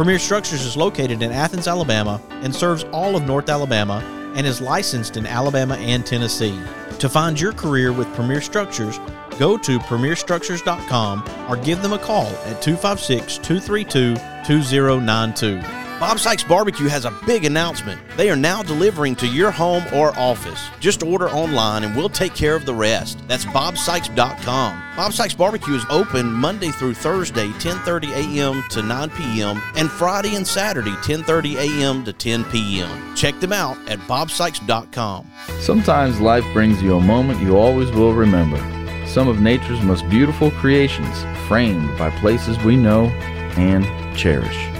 Premier Structures is located in Athens, Alabama, and serves all of North Alabama and is licensed in Alabama and Tennessee. To find your career with Premier Structures, go to premierstructures.com or give them a call at 256 232 2092. Bob Sykes Barbecue has a big announcement. They are now delivering to your home or office. Just order online and we'll take care of the rest. That's bobsykes.com. Bob Sykes Barbecue is open Monday through Thursday, 10:30 a.m. to 9 p.m. and Friday and Saturday, 10:30 a.m. to 10 p.m. Check them out at bobsykes.com. Sometimes life brings you a moment you always will remember. Some of nature's most beautiful creations, framed by places we know and cherish.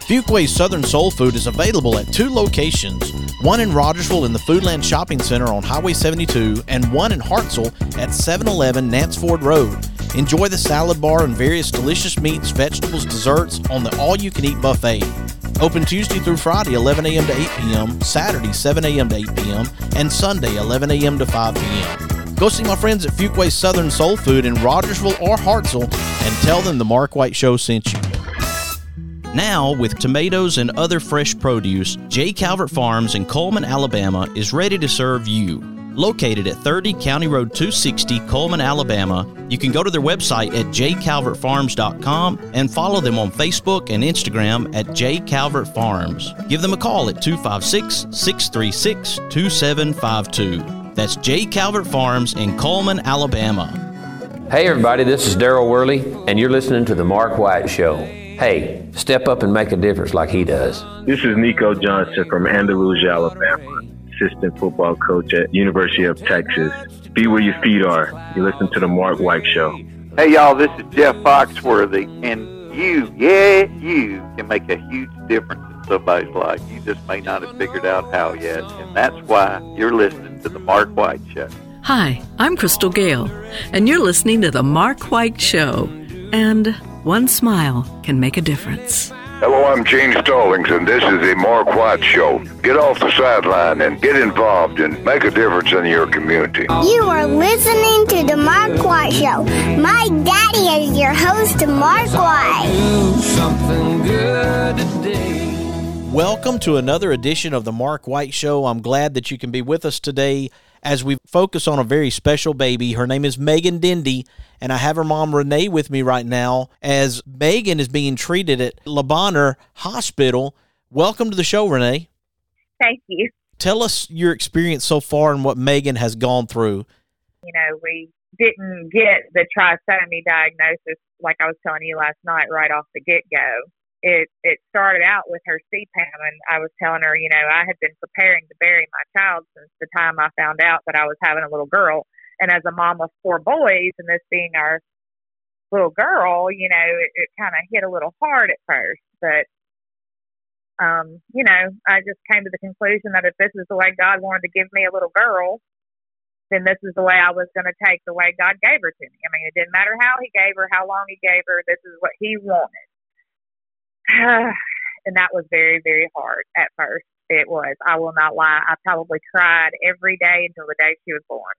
Fuquay's Southern Soul Food is available at two locations one in Rogersville in the Foodland Shopping Center on Highway 72, and one in Hartselle at 711 Nance Ford Road. Enjoy the salad bar and various delicious meats, vegetables, desserts on the all you can eat buffet. Open Tuesday through Friday, 11 a.m. to 8 p.m., Saturday, 7 a.m. to 8 p.m., and Sunday, 11 a.m. to 5 p.m. Go see my friends at Fuquay Southern Soul Food in Rogersville or Hartselle and tell them the Mark White Show sent you. Now, with tomatoes and other fresh produce, J. Calvert Farms in Coleman, Alabama is ready to serve you. Located at 30 County Road 260, Coleman, Alabama, you can go to their website at jcalvertfarms.com and follow them on Facebook and Instagram at jcalvertfarms. Give them a call at 256 636 2752. That's J. Calvert Farms in Coleman, Alabama. Hey, everybody, this is Daryl Worley, and you're listening to The Mark White Show. Hey, step up and make a difference like he does. This is Nico Johnson from Andalusia, Alabama, assistant football coach at University of Texas. Be where your feet are. You listen to The Mark White Show. Hey, y'all, this is Jeff Foxworthy, and you, yeah, you can make a huge difference in somebody's life. You just may not have figured out how yet, and that's why you're listening to The Mark White Show. Hi, I'm Crystal Gayle, and you're listening to The Mark White Show. And one smile can make a difference. Hello, I'm Gene Stallings, and this is the Mark White Show. Get off the sideline and get involved and make a difference in your community. You are listening to The Mark White Show. My daddy is your host, Mark White. Something good today. Welcome to another edition of the Mark White Show. I'm glad that you can be with us today as we focus on a very special baby. Her name is Maegan Dendy, and I have her mom Renee with me right now as Maegan is being treated at Le Bonheur Hospital. Welcome to the show, Renee. Thank you. Tell us your experience so far and what Maegan has gone through. You know, we didn't get the trisomy diagnosis like I was telling you last night right off the get go. It it started out with her CPAM, and I was telling her, you know, I had been preparing to bury my child since the time I found out that I was having a little girl. And as a mom of four boys, and this being our little girl, you know, it, it kind of hit a little hard at first, but um, you know, I just came to the conclusion that if this is the way God wanted to give me a little girl, then this is the way I was going to take the way God gave her to me. I mean, it didn't matter how He gave her, how long He gave her. This is what He wanted, and that was very, very hard at first. It was. I will not lie. I probably cried every day until the day she was born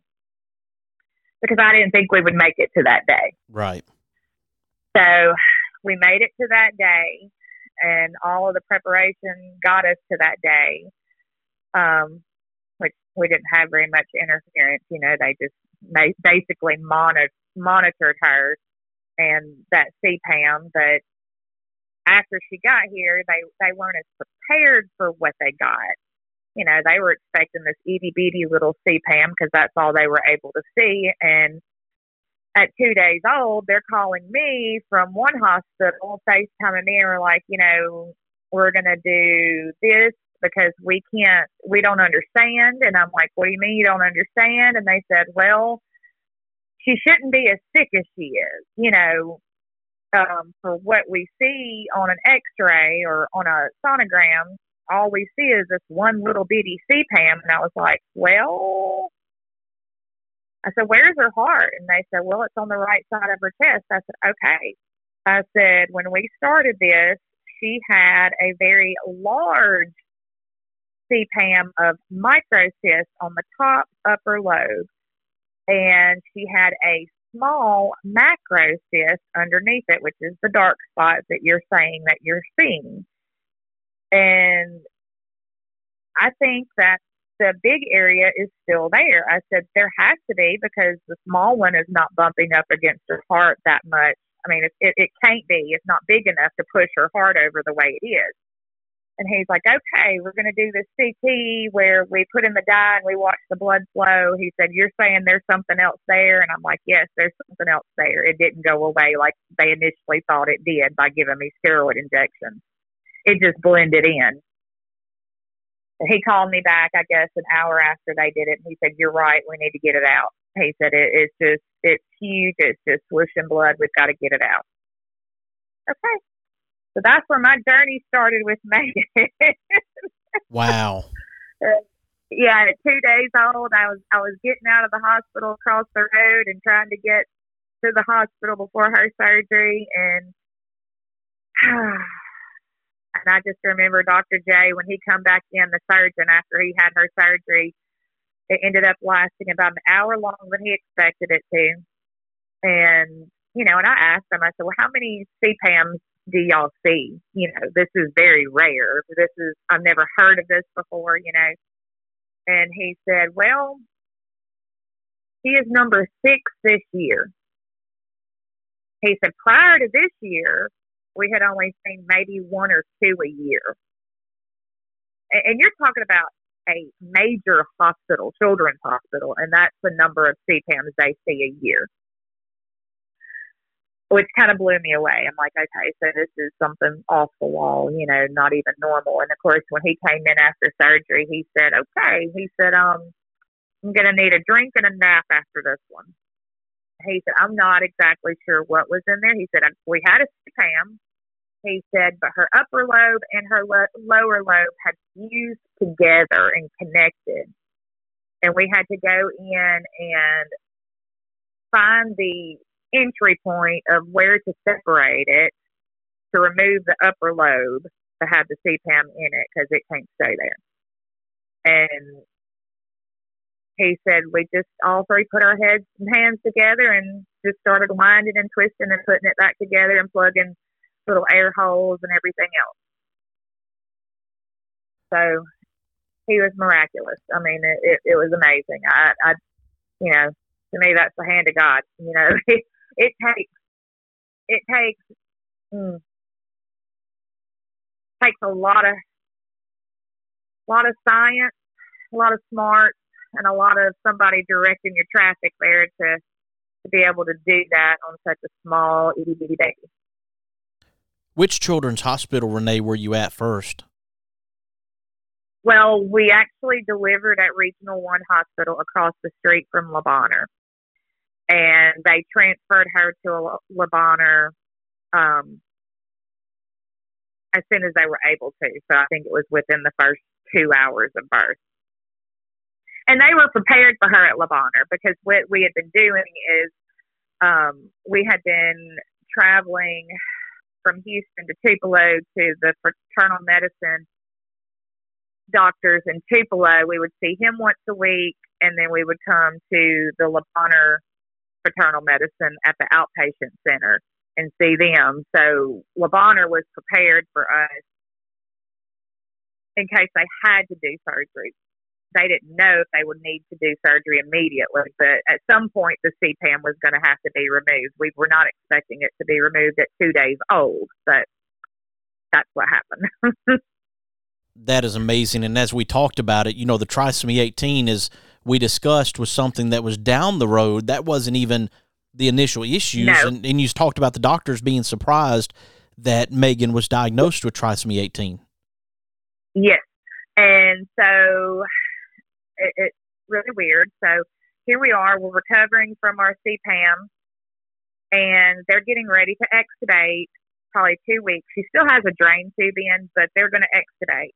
because I didn't think we would make it to that day. Right. So we made it to that day, and all of the preparation got us to that day. Um, which we didn't have very much interference. You know, they just they basically monitored monitored her and that CPAM. But after she got here, they they weren't as prepared for what they got. You know, they were expecting this itty bitty little CPAM because that's all they were able to see. And at two days old, they're calling me from one hospital, FaceTiming me, and we're like, you know, we're to do this because we can't, we don't understand. And I'm like, what do you mean you don't understand? And they said, well, she shouldn't be as sick as she is. You know, um, for what we see on an x-ray or on a sonogram, all we see is this one little bitty CPAM. And I was like, well, I said, where's her heart? And they said, well, it's on the right side of her chest. I said, okay. I said, when we started this, she had a very large CPAM of microcysts on the top upper lobe, and she had a small macro cyst underneath it, which is the dark spot that you're saying that you're seeing. And I think that the big area is still there. I said there has to be because the small one is not bumping up against her heart that much. I mean, it, it, it can't be. It's not big enough to push her heart over the way it is. And he's like, okay, we're going to do this CT where we put in the dye and we watch the blood flow. He said, you're saying there's something else there? And I'm like, yes, there's something else there. It didn't go away like they initially thought it did by giving me steroid injections. It just blended in. He called me back, I guess, an hour after they did it. And he said, you're right. We need to get it out. He said, it, it's just, it's huge. It's just swooshing blood. We've got to get it out. Okay. So that's where my journey started with Maegan. wow. Yeah, at two days old, I was I was getting out of the hospital across the road and trying to get to the hospital before her surgery, and and I just remember Dr. J when he come back in, the surgeon after he had her surgery. It ended up lasting about an hour longer than he expected it to, and you know, and I asked him, I said, well, how many CPAMs do y'all see? You know, this is very rare. This is, I've never heard of this before, you know. And he said, well, he is number six this year. He said, prior to this year, we had only seen maybe one or two a year. And, you're talking about a major hospital, children's hospital, and that's the number of CPAMs they see a year which kind of blew me away. I'm like, okay, so this is something off the wall, you know, not even normal. And of course, when he came in after surgery, he said, okay, he said, um, I'm going to need a drink and a nap after this one. He said, I'm not exactly sure what was in there. He said, we had a CPAM. He said, but her upper lobe and her lo- lower lobe had fused together and connected. And we had to go in and find the entry point of where to separate it to remove the upper lobe to have the CPAM in it because it can't stay there. And he said we just all three put our heads and hands together and just started winding and twisting and putting it back together and plugging little air holes and everything else. So he was miraculous. I mean, it, it, it was amazing. I, I, you know, to me, that's the hand of God. You know, it takes, it takes, mm, takes a lot of, a lot of science, a lot of smart, and a lot of somebody directing your traffic there to to be able to do that on such a small itty bitty baby. Which children's hospital, Renee, were you at first? Well, we actually delivered at Regional One Hospital across the street from Bonheur. And they transferred her to Le Bonheur um, as soon as they were able to. So I think it was within the first two hours of birth and they were prepared for her at Le Bonheur because what we had been doing is um, we had been traveling from Houston to Tupelo to the fraternal medicine doctors in Tupelo. We would see him once a week, and then we would come to the Le Fraternal medicine at the outpatient center and see them. So Le Bonheur was prepared for us in case they had to do surgery they didn't know if they would need to do surgery immediately, but at some point the CPAM was going to have to be removed. We were not expecting it to be removed at two days old, but that's what happened. that is amazing. And as we talked about it, you know, the trisomy 18 is we discussed was something that was down the road. That wasn't even the initial issues. No. And, and you talked about the doctors being surprised that Maegan was diagnosed with trisomy 18. Yes. And so it, it's really weird. So here we are, we're recovering from our CPAM, and they're getting ready to extubate probably two weeks. She still has a drain tube in, but they're going to extubate.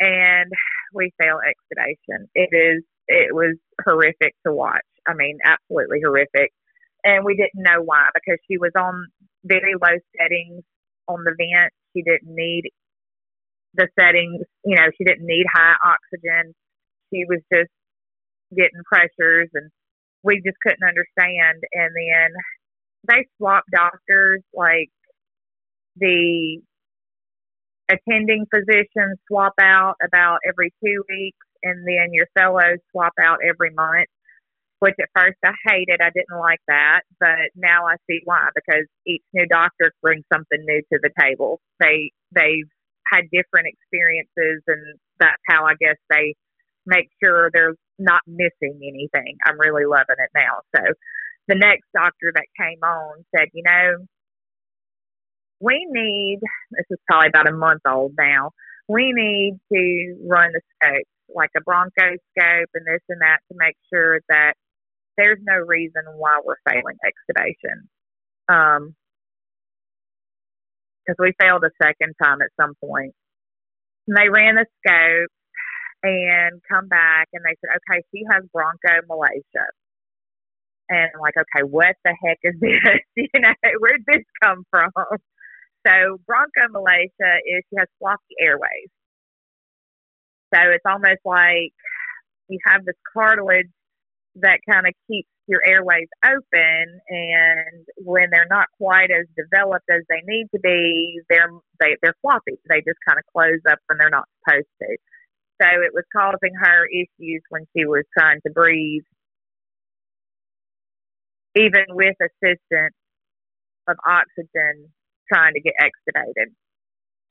And we fail extubation. It is, it was horrific to watch. I mean, absolutely horrific. And we didn't know why because she was on very low settings on the vent. She didn't need the settings, you know, she didn't need high oxygen She was just getting pressures and we just couldn't understand. And then they swapped doctors, like the attending physicians swap out about every two weeks, and then your fellows swap out every month. Which at first I hated, I didn't like that, but now I see why because each new doctor brings something new to the table. They they've had different experiences, and that's how I guess they make sure they're not missing anything. I'm really loving it now. So the next doctor that came on said, you know, we need, this is probably about a month old now, we need to run the scopes, like a bronchoscope and this and that to make sure that there's no reason why we're failing extubation. Um, because we failed a second time at some point. And they ran the scope and come back and they said, okay, she has bronchomalacia. And I'm like, okay, what the heck is this? you know, where'd this come from? So bronchomalacia is she has floppy airways. So it's almost like you have this cartilage that kind of keeps your airways open and when they're not quite as developed as they need to be, they're they, they're floppy. They just kind of close up when they're not supposed to. So it was causing her issues when she was trying to breathe, even with assistance of oxygen trying to get extubated.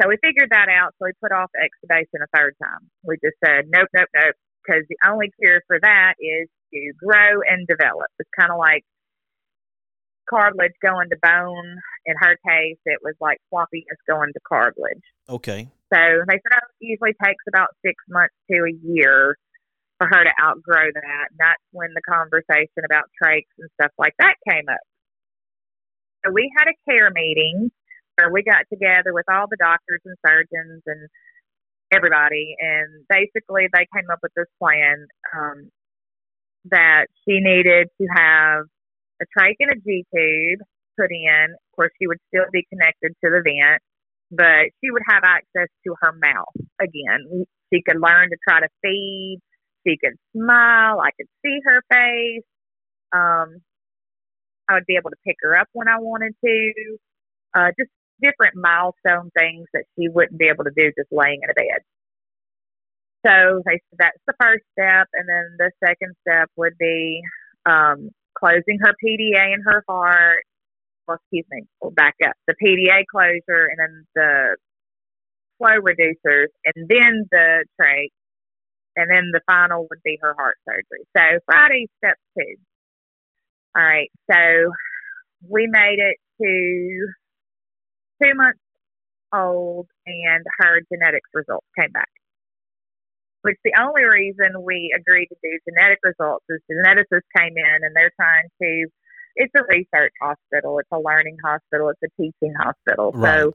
So we figured that out. So we put off extubation a third time. We just said, nope, nope, nope, because the only cure for that is to grow and develop. It's kind of like cartilage going to bone. In her case, it was like floppiness going to cartilage. Okay. So they said it usually takes about six months to a year for her to outgrow that. And that's when the conversation about trachs and stuff like that came up. So we had a care meeting we got together with all the doctors and surgeons and everybody, and basically they came up with this plan um, that she needed to have a trach and a G tube put in. Of course, she would still be connected to the vent but she would have access to her mouth again. She could learn to try to feed. She could smile. I could see her face. Um, I would be able to pick her up when I wanted to. Uh, just different milestone things that she wouldn't be able to do just laying in a bed. so they that's the first step, and then the second step would be um, closing her PDA in her heart. Well, excuse me, we'll back up. The PDA closure, and then the flow reducers, and then the trach, and then the final would be her heart surgery. So Friday, step two. All right, so we made it to two months old, and her genetics results came back. Which the only reason we agreed to do genetic results is geneticists came in and they're trying to. It's a research hospital. It's a learning hospital. It's a teaching hospital. Right. So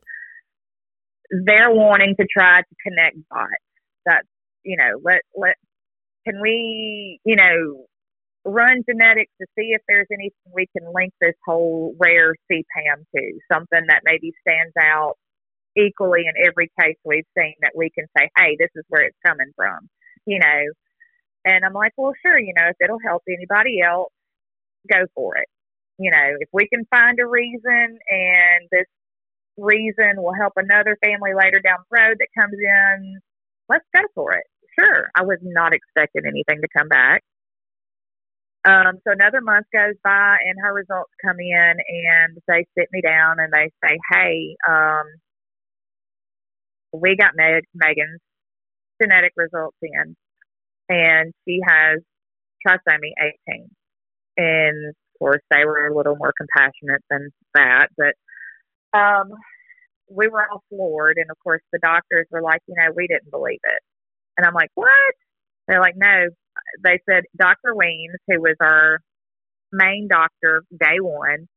they're wanting to try to connect dots. That's you know let let can we you know run genetics to see if there's anything we can link this whole rare CPAM to, something that maybe stands out equally in every case we've seen that we can say, hey, this is where it's coming from, you know. And I'm like, well, sure, you know, if it'll help anybody else, go for it. You know, if we can find a reason and this reason will help another family later down the road that comes in, let's go for it. Sure. I was not expecting anything to come back. Um, so another month goes by and her results come in and they sit me down and they say, Hey, um, we got Meg- Maegan's genetic results in and she has trisomy 18. And of course they were a little more compassionate than that, but, um, we were all floored. And of course the doctors were like, you know, we didn't believe it. And I'm like, what? They're like, no, they said Dr. Weems, who was our main doctor day one,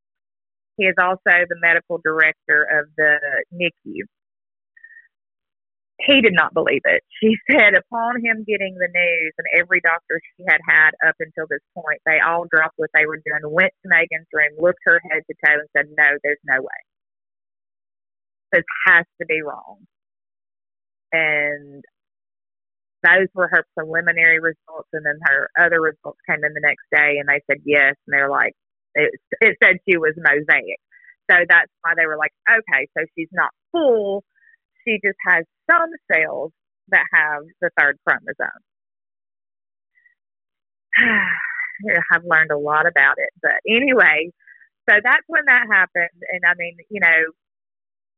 he is also the medical director of the NICU. He did not believe it. She said upon him getting the news, and every doctor she had had up until this point, they all dropped what they were doing, went to Maegan's room, looked her head to toe, and said, No, there's no way. This has to be wrong. And those were her preliminary results, and then her other results came in the next day, and they said yes, and they're like, it, it said she was mosaic, so that's why they were like, okay, so she's not full, she just has some cells that have the third chromosome. I've learned a lot about it, but anyway, so that's when that happened, and I mean, you know,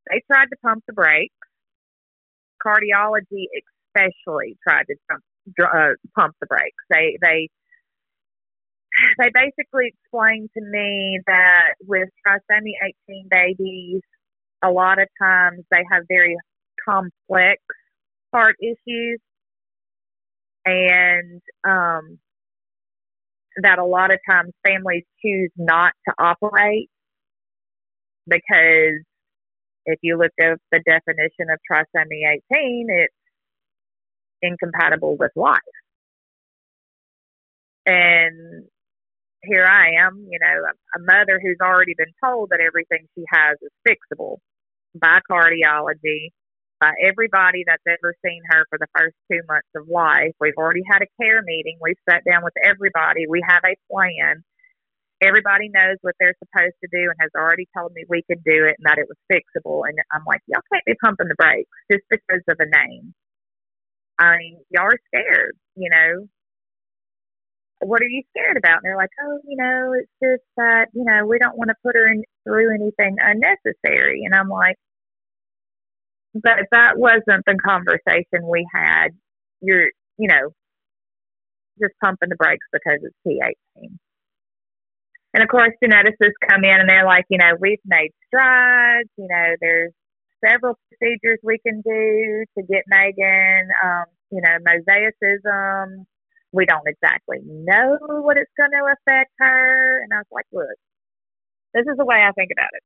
they tried to pump the brakes. Cardiology especially tried to pump, uh, pump the brakes. They they they basically explained to me that with trisomy 18 babies, a lot of times they have very complex heart issues, and um, that a lot of times families choose not to operate because if you look up the definition of trisomy 18, it's incompatible with life. And here I am, you know, a mother who's already been told that everything she has is fixable by cardiology, by everybody that's ever seen her for the first two months of life. We've already had a care meeting. We've sat down with everybody. We have a plan. Everybody knows what they're supposed to do and has already told me we could do it and that it was fixable. And I'm like, y'all can't be pumping the brakes just because of a name. I mean, y'all are scared, you know. What are you scared about? And they're like, oh, you know, it's just that, you know, we don't want to put her in, through anything unnecessary. And I'm like, but that wasn't the conversation we had. You're, you know, just pumping the brakes because it's T18. And of course, geneticists come in and they're like, you know, we've made strides. You know, there's several procedures we can do to get Maegan, um, you know, mosaicism. We don't exactly know what it's going to affect her. And I was like, look, this is the way I think about it.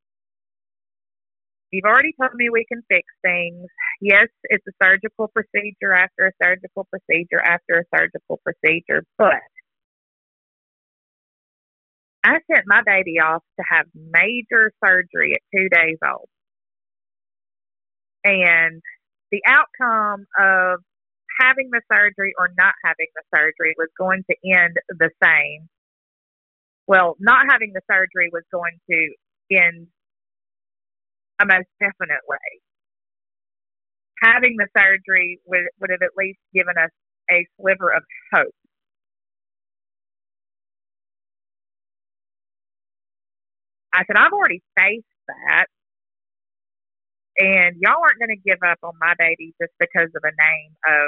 You've already told me we can fix things. Yes, it's a surgical procedure after a surgical procedure after a surgical procedure, but I sent my baby off to have major surgery at two days old. And the outcome of having the surgery or not having the surgery was going to end the same. Well, not having the surgery was going to end a most definite way. Having the surgery would, would have at least given us a sliver of hope. I said, I've already faced that. And y'all aren't going to give up on my baby just because of a name of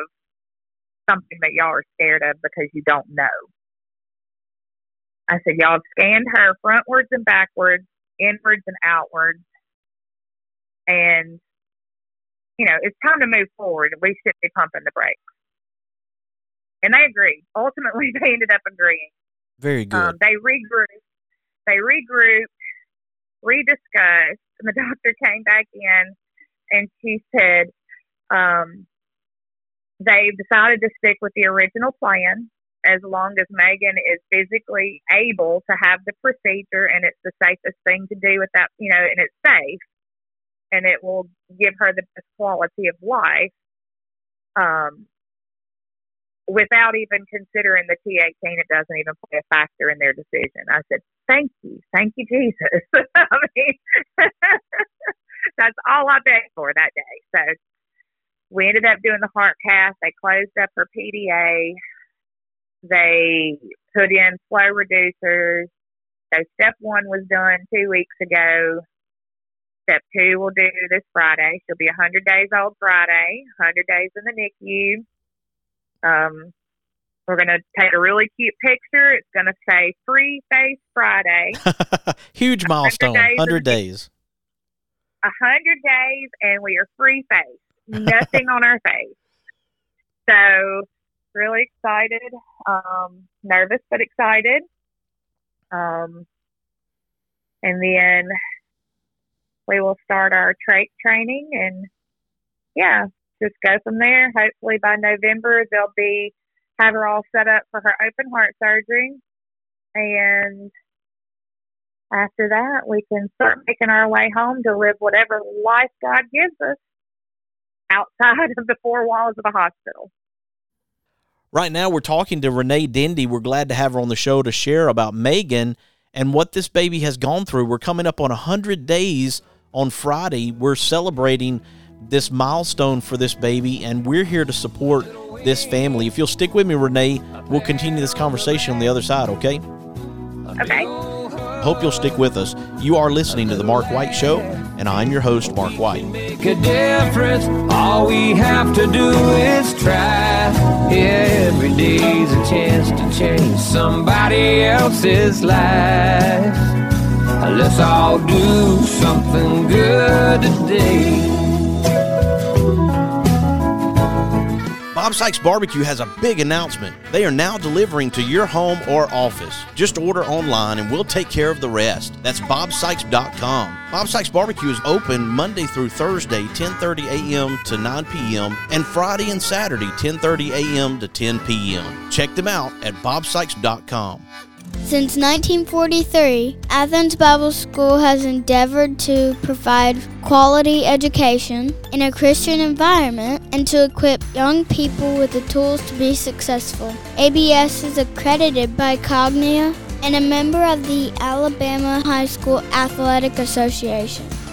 something that y'all are scared of because you don't know. I said, y'all have scanned her frontwards and backwards, inwards and outwards. And, you know, it's time to move forward. We should be pumping the brakes. And they agreed. Ultimately, they ended up agreeing. Very good. Um, they regrouped. They regrouped, rediscussed, and the doctor came back in and she said um, they've decided to stick with the original plan as long as Maegan is physically able to have the procedure and it's the safest thing to do with that, you know, and it's safe and it will give her the best quality of life. Um, without even considering the T18, it doesn't even play a factor in their decision. I said, thank you. Thank you, Jesus. I mean, that's all I begged for that day. So we ended up doing the heart cath. They closed up her PDA. They put in flow reducers. So step one was done two weeks ago. Step two will do this Friday. She'll be 100 days old Friday, 100 days in the NICU. Um, we're going to take a really cute picture. It's going to say Free Face Friday. Huge milestone, 100 days 100 days. A hundred days, and we are free face. Nothing on our face. So, really excited. Um, nervous but excited. Um, and then we will start our trach training, and yeah, just go from there. Hopefully by November they'll be have her all set up for her open heart surgery, and after that we can start making our way home to live whatever life God gives us outside of the four walls of a hospital. Right now, we're talking to Renee Dendy. We're glad to have her on the show to share about Maegan and what this baby has gone through. We're coming up on 100 days on Friday. We're celebrating this milestone for this baby, and we're here to support this family. If you'll stick with me, Renee, we'll continue this conversation on the other side, okay? Okay. Hope you'll stick with us. You are listening to The Mark White Show, and I'm your host, Mark White. Make a difference. All we have to do is try. Every day's a chance to change somebody else's life. Let's all do something good today. Bob Sykes Barbecue has a big announcement. They are now delivering to your home or office. Just order online and we'll take care of the rest. That's bobsykes.com. Bob Sykes Barbecue is open Monday through Thursday, 10:30 a.m. to 9 p.m. and Friday and Saturday, 10:30 a.m. to 10 p.m. Check them out at bobsykes.com. Since 1943, Athens Bible School has endeavored to provide quality education in a Christian environment and to equip young people with the tools to be successful. ABS is accredited by Cognia and a member of the Alabama High School Athletic Association.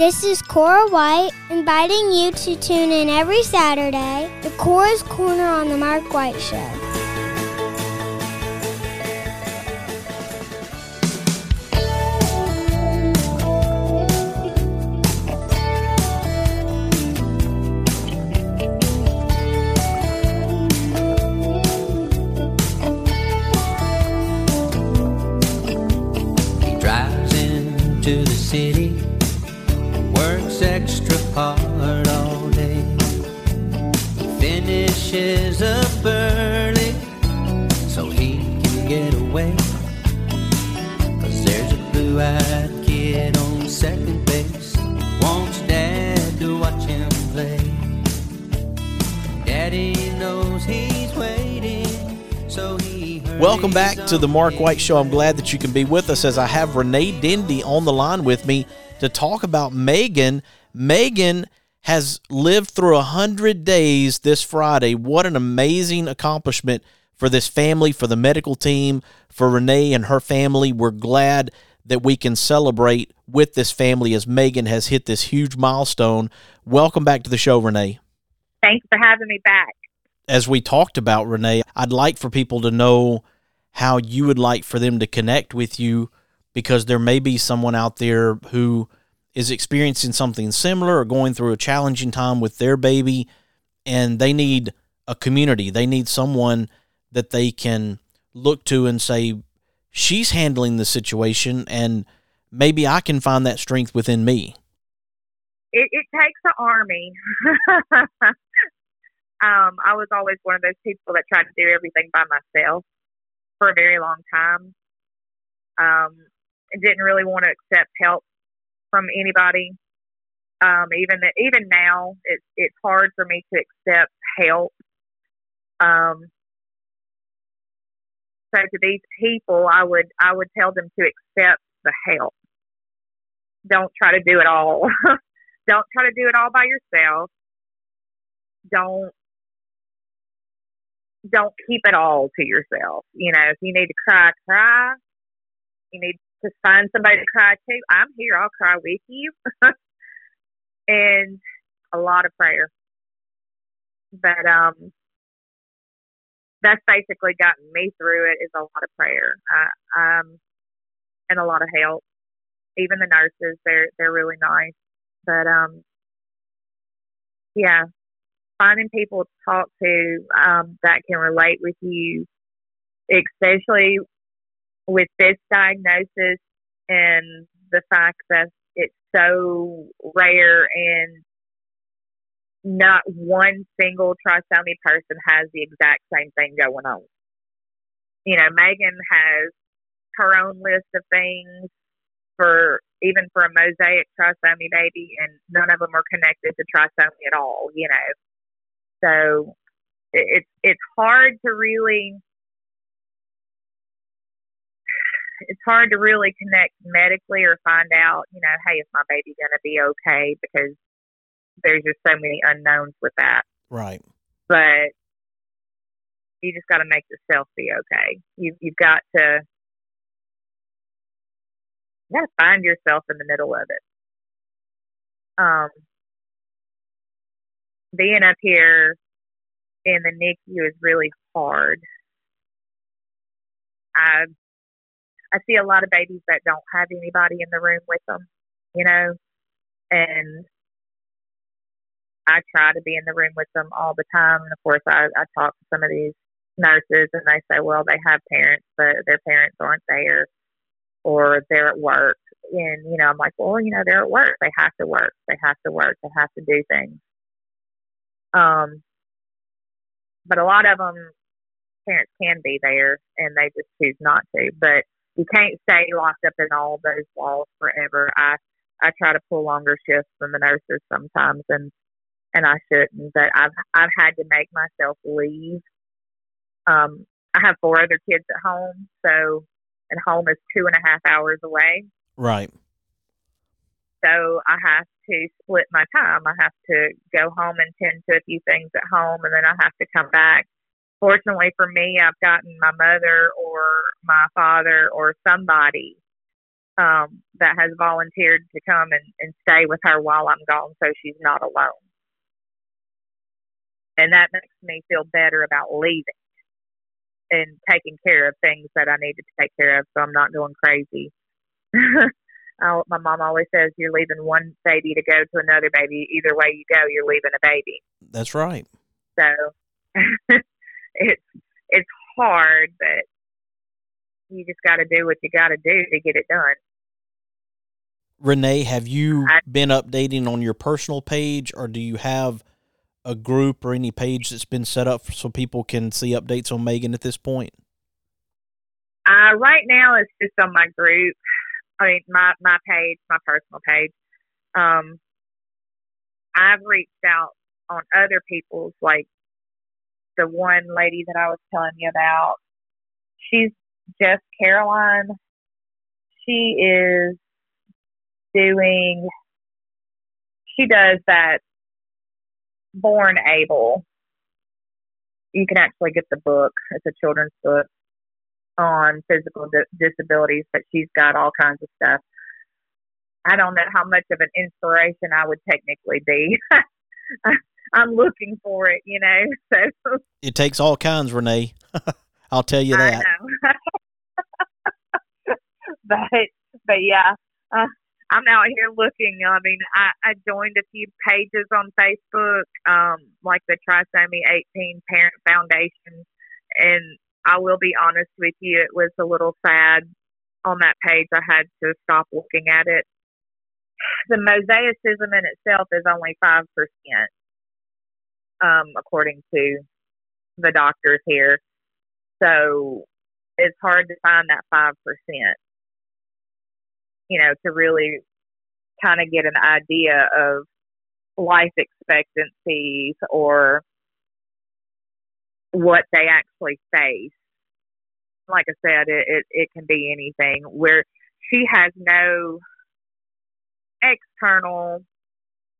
This is Cora White inviting you to tune in every Saturday to Cora's Corner on the Mark White Show. Apart all day. Finishes up early so he can get away. Cause there's a blue eyed kid on second base. Wants dad to watch him play. Daddy knows he's waiting, so he Welcome back to the Mark White Show. I'm glad that you can be with us as I have Renee Dendy on the line with me to talk about Maegan. Maegan has lived through a hundred days this Friday. What an amazing accomplishment for this family, for the medical team, for Renee and her family. We're glad that we can celebrate with this family as Maegan has hit this huge milestone. Welcome back to the show, Renee. Thanks for having me back. As we talked about, Renee, I'd like for people to know how you would like for them to connect with you because there may be someone out there who is experiencing something similar or going through a challenging time with their baby and they need a community. They need someone that they can look to and say, she's handling the situation and maybe I can find that strength within me. It, it takes an army. um, I was always one of those people that tried to do everything by myself for a very long time. Um, and didn't really want to accept help from anybody. Um, even that, even now, it's it's hard for me to accept help. Um, so to these people, I would I would tell them to accept the help. Don't try to do it all. Don't try to do it all by yourself. Don't don't keep it all to yourself. You know, if you need to cry, cry. You need to find somebody to cry to. I'm here. I'll cry with you. and a lot of prayer. But um, that's basically gotten me through it is a lot of prayer. Um, and a lot of help. Even the nurses, they're they're really nice. But um, yeah, finding people to talk to um, that can relate with you, especially with this diagnosis and the fact that it's so rare and not one single trisomy person has the exact same thing going on. You know, Maegan has her own list of things for even for a mosaic trisomy baby, and none of them are connected to trisomy at all. You know, so it's it's hard to really it's hard to really connect medically or find out, you know, hey, is my baby going to be okay? Because there's just so many unknowns with that. Right. But you just got to make yourself be okay. You you've got to you got to find yourself in the middle of it. Um, being up here in the NICU is really hard. I I see a lot of babies that don't have anybody in the room with them, you know, and I try to be in the room with them all the time. And of course, I, I talk to some of these nurses and they say, well, they have parents, but their parents aren't there or they're at work. And, you know, I'm like, well, you know, they're at work. They have to work. They have to work. They have to do things. Um, but a lot of them, parents can be there and they just choose not to. But you can't stay locked up in all those walls forever. I I try to pull longer shifts than the nurses sometimes, and and I shouldn't. But I've I've had to make myself leave. Um, I have four other kids at home, so and home is two and a half hours away. Right. So I have to split my time. I have to go home and tend to a few things at home, and then I have to come back fortunately for me, I've gotten my mother or my father or somebody um, that has volunteered to come and, and stay with her while I'm gone so she's not alone. And that makes me feel better about leaving and taking care of things that I needed to take care of so I'm not going crazy. I, my mom always says, You're leaving one baby to go to another baby. Either way you go, you're leaving a baby. That's right. So it's it's hard, but you just got to do what you got to do to get it done. Renee, have you been updating on your personal page, or do you have a group or any page that's been set up so people can see updates on Maegan at this point? Uh, right now, it's just on my group. I mean, my my page, my personal page. Um, I've reached out on other people's, like the one lady that I was telling you about. She's just Caroline. She is doing. She does that. Born Able. You can actually get the book. It's a children's book on physical di- disabilities, but she's got all kinds of stuff. I don't know how much of an inspiration I would technically be. I'm looking for it, you know. So It takes all kinds, Renee. I'll tell you that. I know. but but yeah, uh, I'm out here looking. I mean, I, I joined a few pages on Facebook, um, like the Trisomy 18 Parent Foundation, and I will be honest with you, it was a little sad on that page. I had to stop looking at it. The mosaicism in itself is only five percent, um, according to the doctors here. So it's hard to find that five percent. You know, to really kind of get an idea of life expectancies or what they actually face. Like I said, it, it, it can be anything where she has no external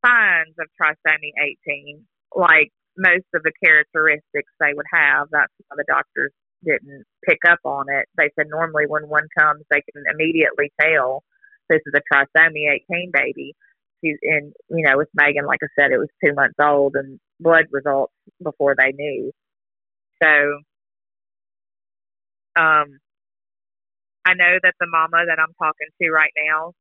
signs of trisomy 18, like most of the characteristics they would have. That's why the doctors didn't pick up on it. They said normally when one comes, they can immediately tell this is a trisomy 18 baby. She's in, you know, with Maegan, like I said, it was two months old and blood results before they knew. So, um, I know that the mama that I'm talking to right now,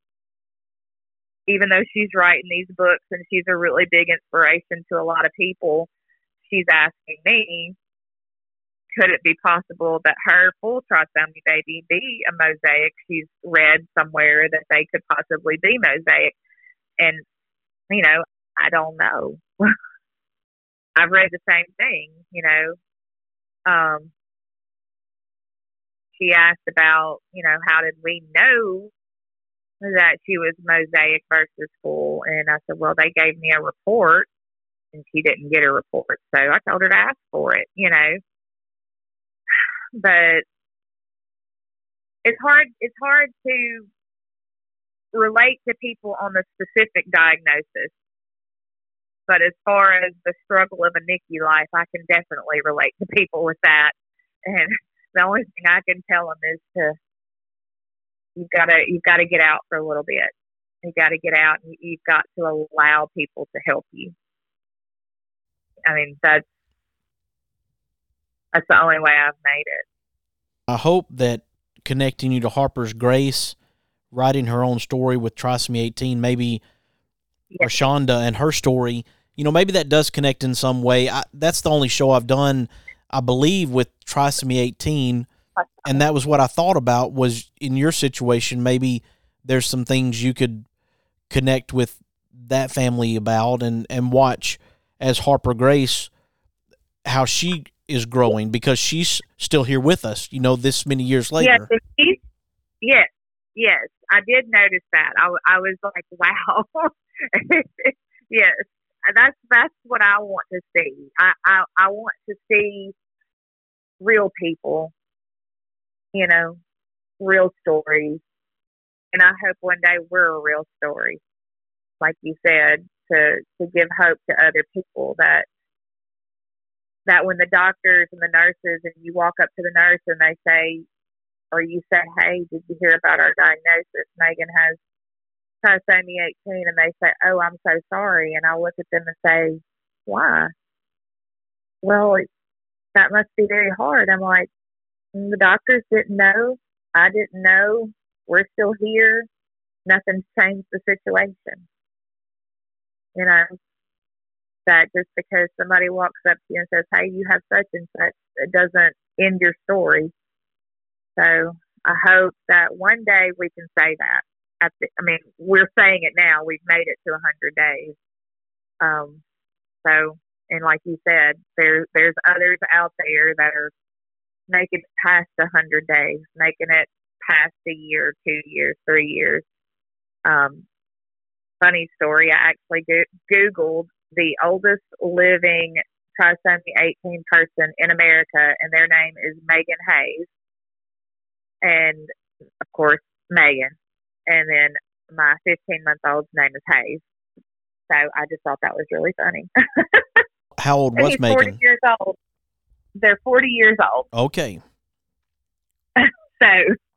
even though she's writing these books and she's a really big inspiration to a lot of people, she's asking me, could it be possible that her full trisomy baby be a mosaic? She's read somewhere that they could possibly be mosaic. And, you know, I don't know. I've read the same thing, you know. Um, she asked about, you know, how did we know that she was mosaic versus full? And I said, well, they gave me a report and she didn't get a report. So I told her to ask for it, you know. But it's hard it's hard to relate to people on the specific diagnosis. But as far as the struggle of a NICU life, I can definitely relate to people with that. And the only thing I can tell them is to you've got to you've got to get out for a little bit. You've got to get out, and you've got to allow people to help you. I mean, that's that's the only way I've made it. I hope that connecting you to Harper's Grace, writing her own story with Trisomy 18, maybe yes. Rashonda and her story, you know, maybe that does connect in some way. I, that's the only show I've done, I believe, with Trisomy 18. And that was what I thought about was in your situation, maybe there's some things you could connect with that family about and, and watch as Harper Grace how she is growing because she's still here with us, you know, this many years later. Yes, yes, yes. I did notice that. I, I was like, wow. yes, that's that's what I want to see. I, I I want to see real people, you know, real stories, and I hope one day we're a real story, like you said, to to give hope to other people that that when the doctors and the nurses and you walk up to the nurse and they say or you say, Hey, did you hear about our diagnosis? Maegan has trisomy 18 and they say, Oh, I'm so sorry. And I look at them and say, Why? Well, that must be very hard. I'm like, the doctors didn't know. I didn't know. We're still here. Nothing's changed the situation. You know, that just because somebody walks up to you and says, Hey, you have such and such, it doesn't end your story. So I hope that one day we can say that. at the, I mean, we're saying it now. We've made it to 100 days. Um, so, and like you said, there there's others out there that are making it past 100 days, making it past a year, two years, three years. Um, funny story. I actually go- Googled the oldest living trisomy 18 person in America, and their name is Megan Hayes. And of course, Megan. And then my 15 month old's name is Hayes. So I just thought that was really funny. How old was Megan? 40 years old. They're 40 years old. Okay. So,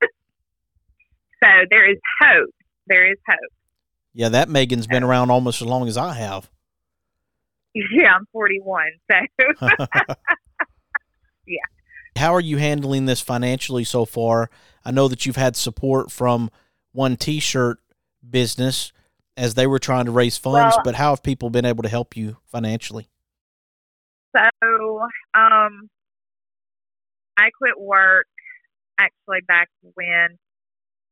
so there is hope. There is hope. Yeah, that Megan's been around almost as long as I have. Yeah, I'm 41. So, yeah. How are you handling this financially so far? I know that you've had support from one T-shirt business as they were trying to raise funds, Well- but how have people been able to help you financially? So, um, I quit work actually back when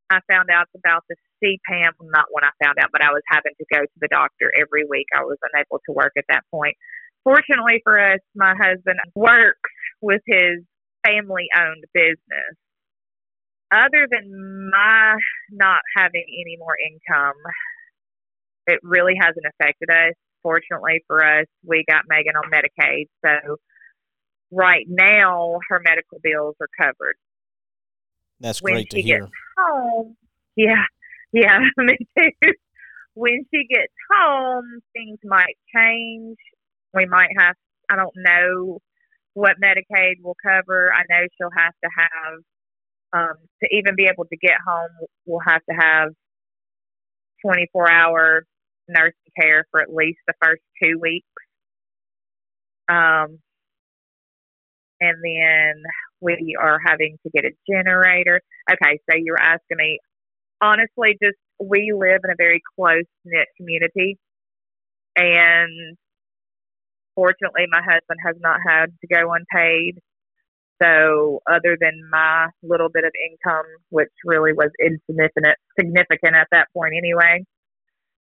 I found out about the CPAM. Not when I found out, but I was having to go to the doctor every week. I was unable to work at that point. Fortunately for us, my husband works with his family owned business. Other than my not having any more income, it really hasn't affected us. Fortunately for us, we got Maegan on Medicaid. So right now, her medical bills are covered. That's When great to she hear. gets home, yeah, yeah, me too. When she gets home, things might change. We might have, I don't know what Medicaid will cover. I know she'll have to have, um, to even be able to get home, we'll have to have 24 hour nursing care for at least the first two weeks. Um, and then we are having to get a generator. Okay, so you're asking me, honestly, just we live in a very close knit community, and fortunately, my husband has not had to go unpaid. So, other than my little bit of income, which really was insignificant, significant at that point anyway,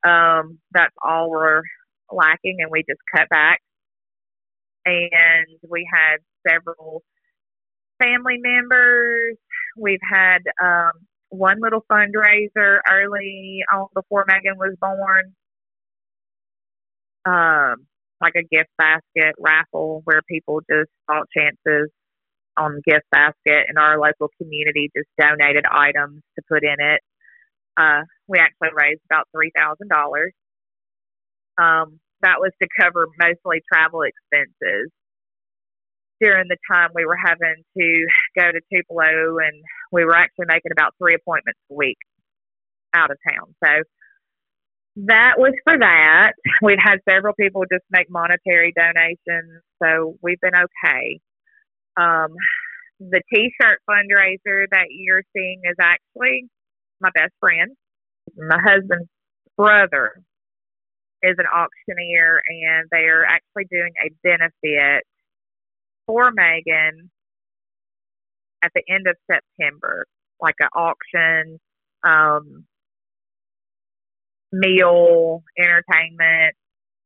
um, that's all we're lacking, and we just cut back. And we had several family members. We've had um, one little fundraiser early on before Maegan was born, um, like a gift basket raffle where people just bought chances on the gift basket, and our local community just donated items to put in it. Uh, we actually raised about three thousand dollars. Um, that was to cover mostly travel expenses during the time we were having to go to Tupelo and we were actually making about three appointments a week out of town. So that was for that. We've had several people just make monetary donations, so we've been okay. Um, the T-shirt fundraiser that you're seeing is actually my best friend. My husband's brother is an auctioneer, and they are actually doing a benefit for Maegan at the end of September, like an auction, um, meal, entertainment,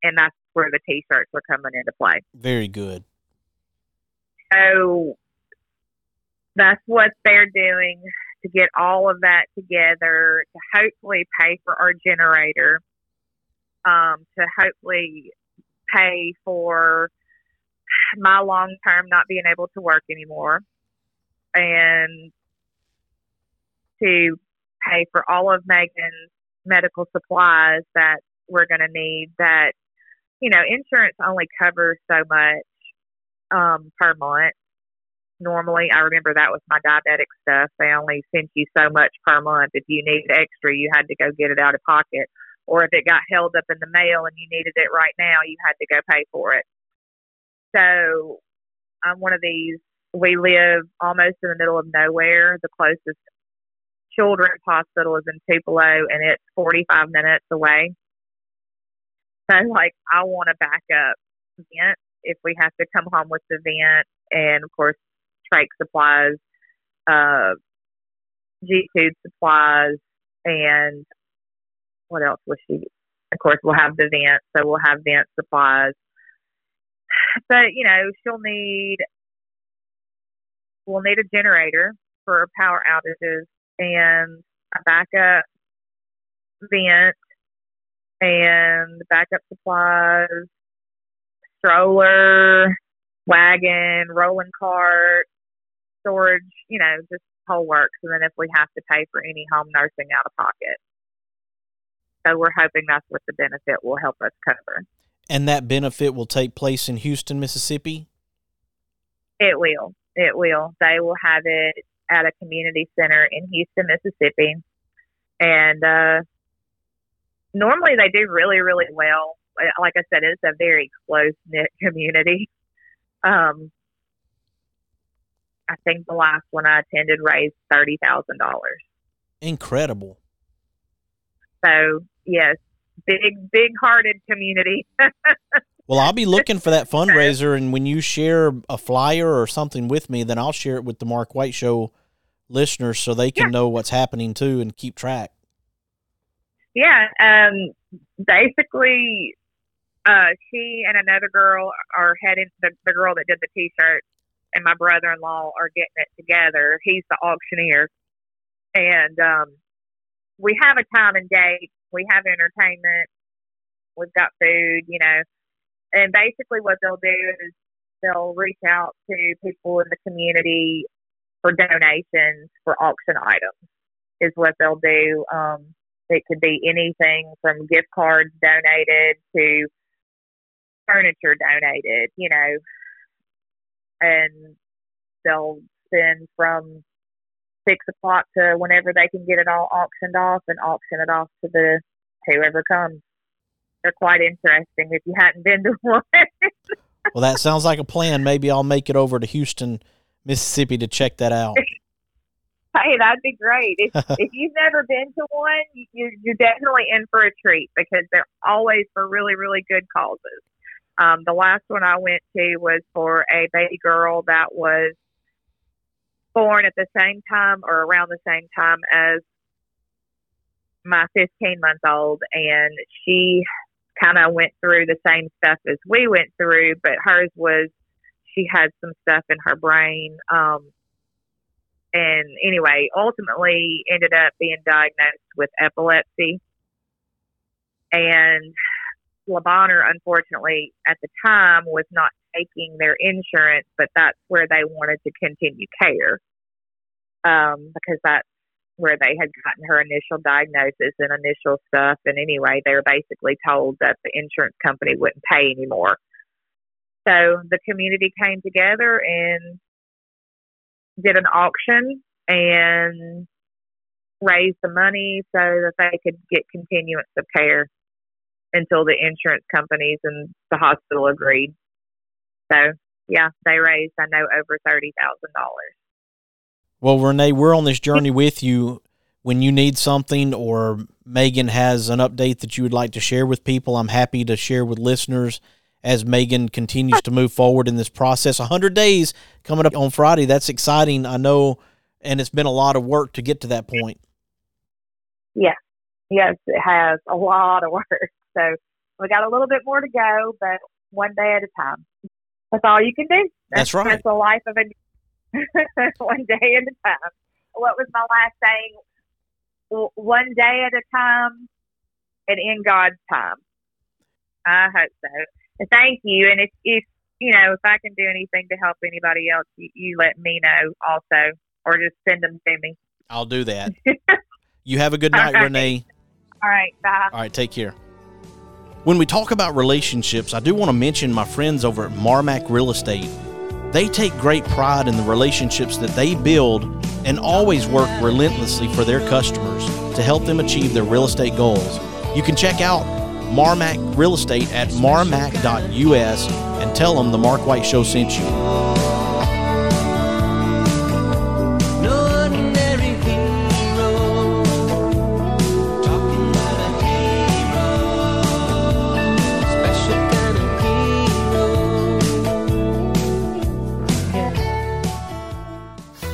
and that's where the T-shirts are coming into play. Very good. So that's what they're doing to get all of that together to hopefully pay for our generator, um, to hopefully pay for my long term not being able to work anymore, and to pay for all of Maegan's medical supplies that we're going to need. That you know, insurance only covers so much um, per month. Normally, I remember that was my diabetic stuff. They only sent you so much per month. If you needed extra, you had to go get it out of pocket. Or if it got held up in the mail and you needed it right now, you had to go pay for it. So I'm one of these. We live almost in the middle of nowhere. The closest children's hospital is in Tupelo, and it's 45 minutes away. So, like, I want to back up if we have to come home with the vent, and of course, trach supplies, uh, G tube supplies, and what else was she? Of course, we'll have the vent, so we'll have vent supplies. But you know, she'll need we'll need a generator for power outages and a backup vent and backup supplies, stroller, wagon, rolling cart, storage, you know, just whole works. And then if we have to pay for any home nursing out of pocket. So we're hoping that's what the benefit will help us cover. And that benefit will take place in Houston, Mississippi? It will. It will. They will have it at a community center in Houston, Mississippi. And uh, normally they do really, really well. Like I said, it's a very close knit community. Um, I think the last one I attended raised thirty thousand dollars. Incredible. So yes, big, big hearted community. well, I'll be looking for that fundraiser, and when you share a flyer or something with me, then I'll share it with the Mark White Show listeners so they can yeah. know what's happening too and keep track. Yeah, um, basically, uh, she and another girl are heading. The, the girl that did the T-shirt and my brother-in-law are getting it together. He's the auctioneer, and um, we have a time and date. We have entertainment. We've got food, you know, and basically what they'll do is they'll reach out to people in the community for donations for auction items. Is what they'll do. Um, it could be anything from gift cards donated to furniture donated, you know, and they'll spend from six o'clock to whenever they can get it all auctioned off and auction it off to the whoever comes. They're quite interesting if you hadn't been to one. well, that sounds like a plan. Maybe I'll make it over to Houston, Mississippi to check that out. hey, that'd be great. If, if you've never been to one, you, you're definitely in for a treat because they're always for really, really good causes. Um, the last one I went to was for a baby girl that was born at the same time or around the same time as my 15 month old, and she kind of went through the same stuff as we went through, but hers was she had some stuff in her brain. Um, and anyway, ultimately ended up being diagnosed with epilepsy. And Le Bonheur, unfortunately, at the time was not taking their insurance, but that's where they wanted to continue care um, because that's where they had gotten her initial diagnosis and initial stuff. And anyway, they were basically told that the insurance company wouldn't pay anymore. So the community came together and did an auction and raised the money so that they could get continuance of care until the insurance companies and the hospital agreed. So yeah, they raised I know over thirty thousand dollars. Well, Renee, we're on this journey with you. When you need something or Maegan has an update that you would like to share with people, I'm happy to share with listeners as Maegan continues to move forward in this process. 100 days coming up on Friday. That's exciting. I know, and it's been a lot of work to get to that point. Yeah. Yes, it has a lot of work. So we got a little bit more to go, but one day at a time. That's all you can do. That's, that's right. That's the life of a one day at a time. What was my last saying? One day at a time and in God's time. I hope so. Thank you. And if, if you know, if I can do anything to help anybody else, you, you let me know also, or just send them to me. I'll do that. you have a good night, right. Renee. All right. Bye. All right. Take care. When we talk about relationships, I do want to mention my friends over at Marmac Real Estate. They take great pride in the relationships that they build and always work relentlessly for their customers to help them achieve their real estate goals. You can check out Marmac Real Estate at marmac.us and tell them the Mark White Show sent you.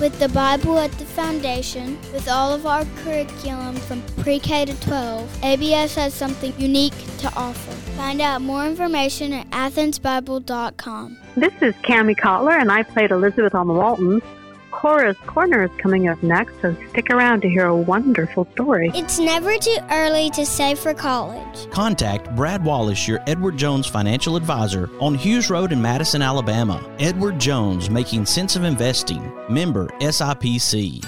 With the Bible at the foundation, with all of our curriculum from pre K to 12, ABS has something unique to offer. Find out more information at athensbible.com. This is Kami Cotler, and I played Elizabeth on the Waltons. Cora's Corner is coming up next, so stick around to hear a wonderful story. It's never too early to save for college. Contact Brad Wallace, your Edward Jones financial advisor, on Hughes Road in Madison, Alabama. Edward Jones, making sense of investing. Member SIPC.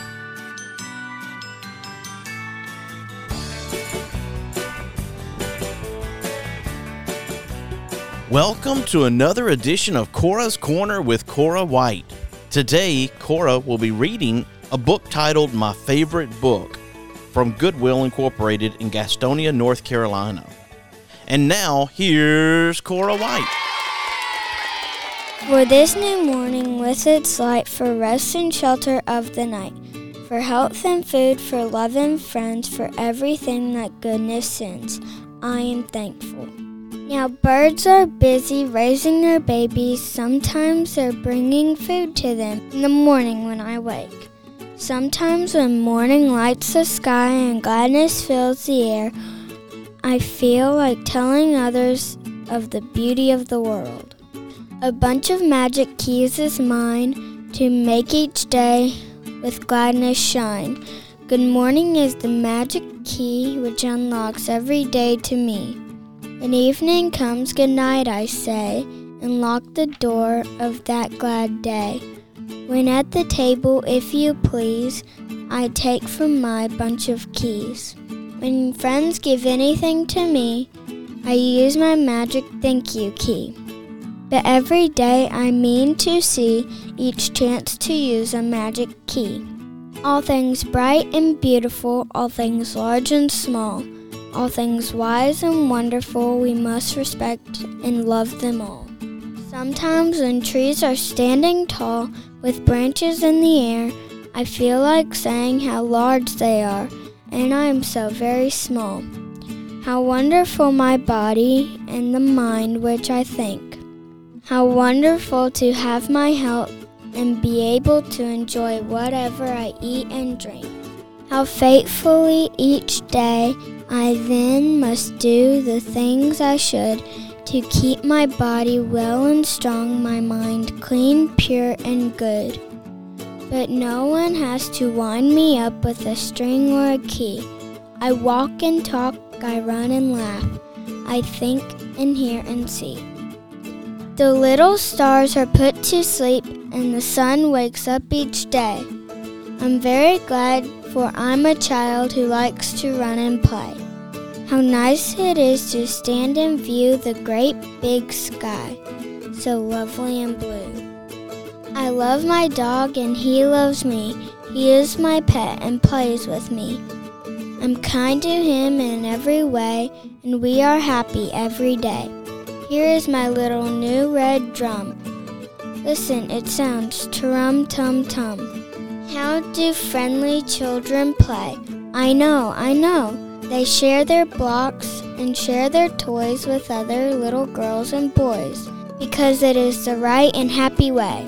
Welcome to another edition of Cora's Corner with Cora White. Today, Cora will be reading a book titled My Favorite Book from Goodwill Incorporated in Gastonia, North Carolina. And now, here's Cora White. For this new morning with its light, for rest and shelter of the night, for health and food, for love and friends, for everything that goodness sends, I am thankful. Now, birds are busy raising their babies. Sometimes they're bringing food to them in the morning when I wake. Sometimes, when morning lights the sky and gladness fills the air, I feel like telling others of the beauty of the world. A bunch of magic keys is mine to make each day with gladness shine. Good morning is the magic key which unlocks every day to me. When evening comes, good night, I say, and lock the door of that glad day. When at the table, if you please, I take from my bunch of keys. When friends give anything to me, I use my magic thank you key. But every day I mean to see each chance to use a magic key. All things bright and beautiful, all things large and small, all things wise and wonderful, we must respect and love them all. Sometimes when trees are standing tall with branches in the air, I feel like saying how large they are, and I am so very small. How wonderful my body and the mind which I think. How wonderful to have my health and be able to enjoy whatever I eat and drink. How faithfully each day I then must do the things I should to keep my body well and strong, my mind clean, pure, and good. But no one has to wind me up with a string or a key. I walk and talk, I run and laugh, I think and hear and see. The little stars are put to sleep, and the sun wakes up each day. I'm very glad, for I'm a child who likes to run and play. How nice it is to stand and view the great big sky, so lovely and blue. I love my dog and he loves me. He is my pet and plays with me. I'm kind to him in every way, and we are happy every day. Here is my little new red drum. Listen, it sounds trum tum tum. How do friendly children play? I know, I know. They share their blocks and share their toys with other little girls and boys because it is the right and happy way.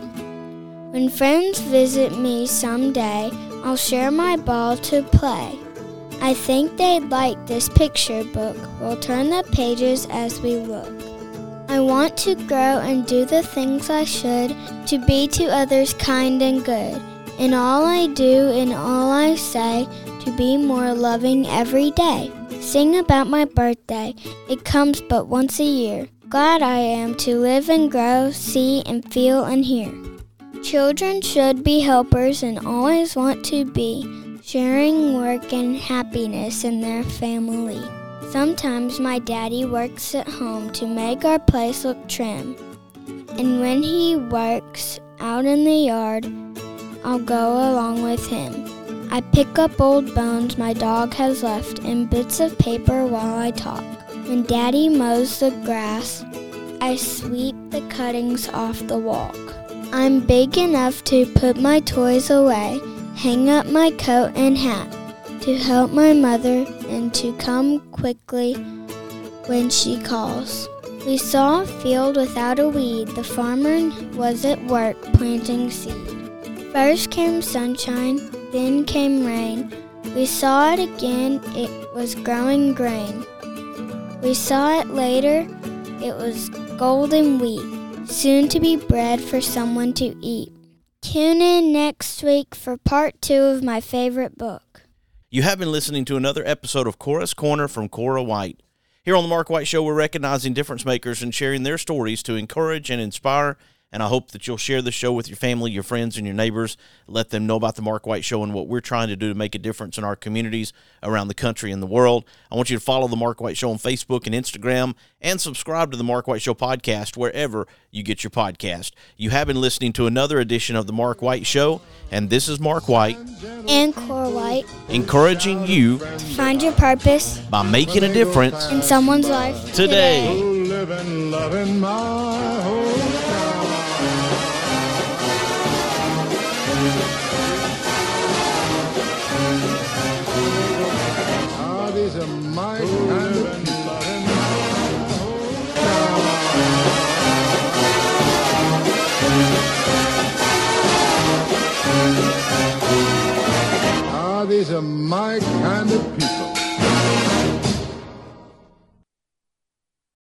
When friends visit me someday, I'll share my ball to play. I think they'd like this picture book. We'll turn the pages as we look. I want to grow and do the things I should, to be to others kind and good. In all I do, in all I say, to be more loving every day. Sing about my birthday, it comes but once a year. Glad I am to live and grow, see and feel and hear. Children should be helpers and always want to be, sharing work and happiness in their family. Sometimes my daddy works at home to make our place look trim. And when he works out in the yard, I'll go along with him. I pick up old bones my dog has left and bits of paper while I talk. When Daddy mows the grass, I sweep the cuttings off the walk. I'm big enough to put my toys away, hang up my coat and hat, to help my mother and to come quickly when she calls. We saw a field without a weed. The farmer was at work planting seed. First came sunshine, then came rain. We saw it again, it was growing grain. We saw it later, it was golden wheat, soon to be bread for someone to eat. Tune in next week for part two of my favorite book. You have been listening to another episode of Cora's Corner from Cora White. Here on the Mark White Show, we're recognizing difference makers and sharing their stories to encourage and inspire and I hope that you'll share the show with your family, your friends, and your neighbors. Let them know about the Mark White Show and what we're trying to do to make a difference in our communities around the country and the world. I want you to follow the Mark White Show on Facebook and Instagram and subscribe to the Mark White Show podcast wherever you get your podcast. You have been listening to another edition of the Mark White Show, and this is Mark White And Cora White encouraging you to find your purpose by making a difference in someone's life today. Living, These are my kind of people.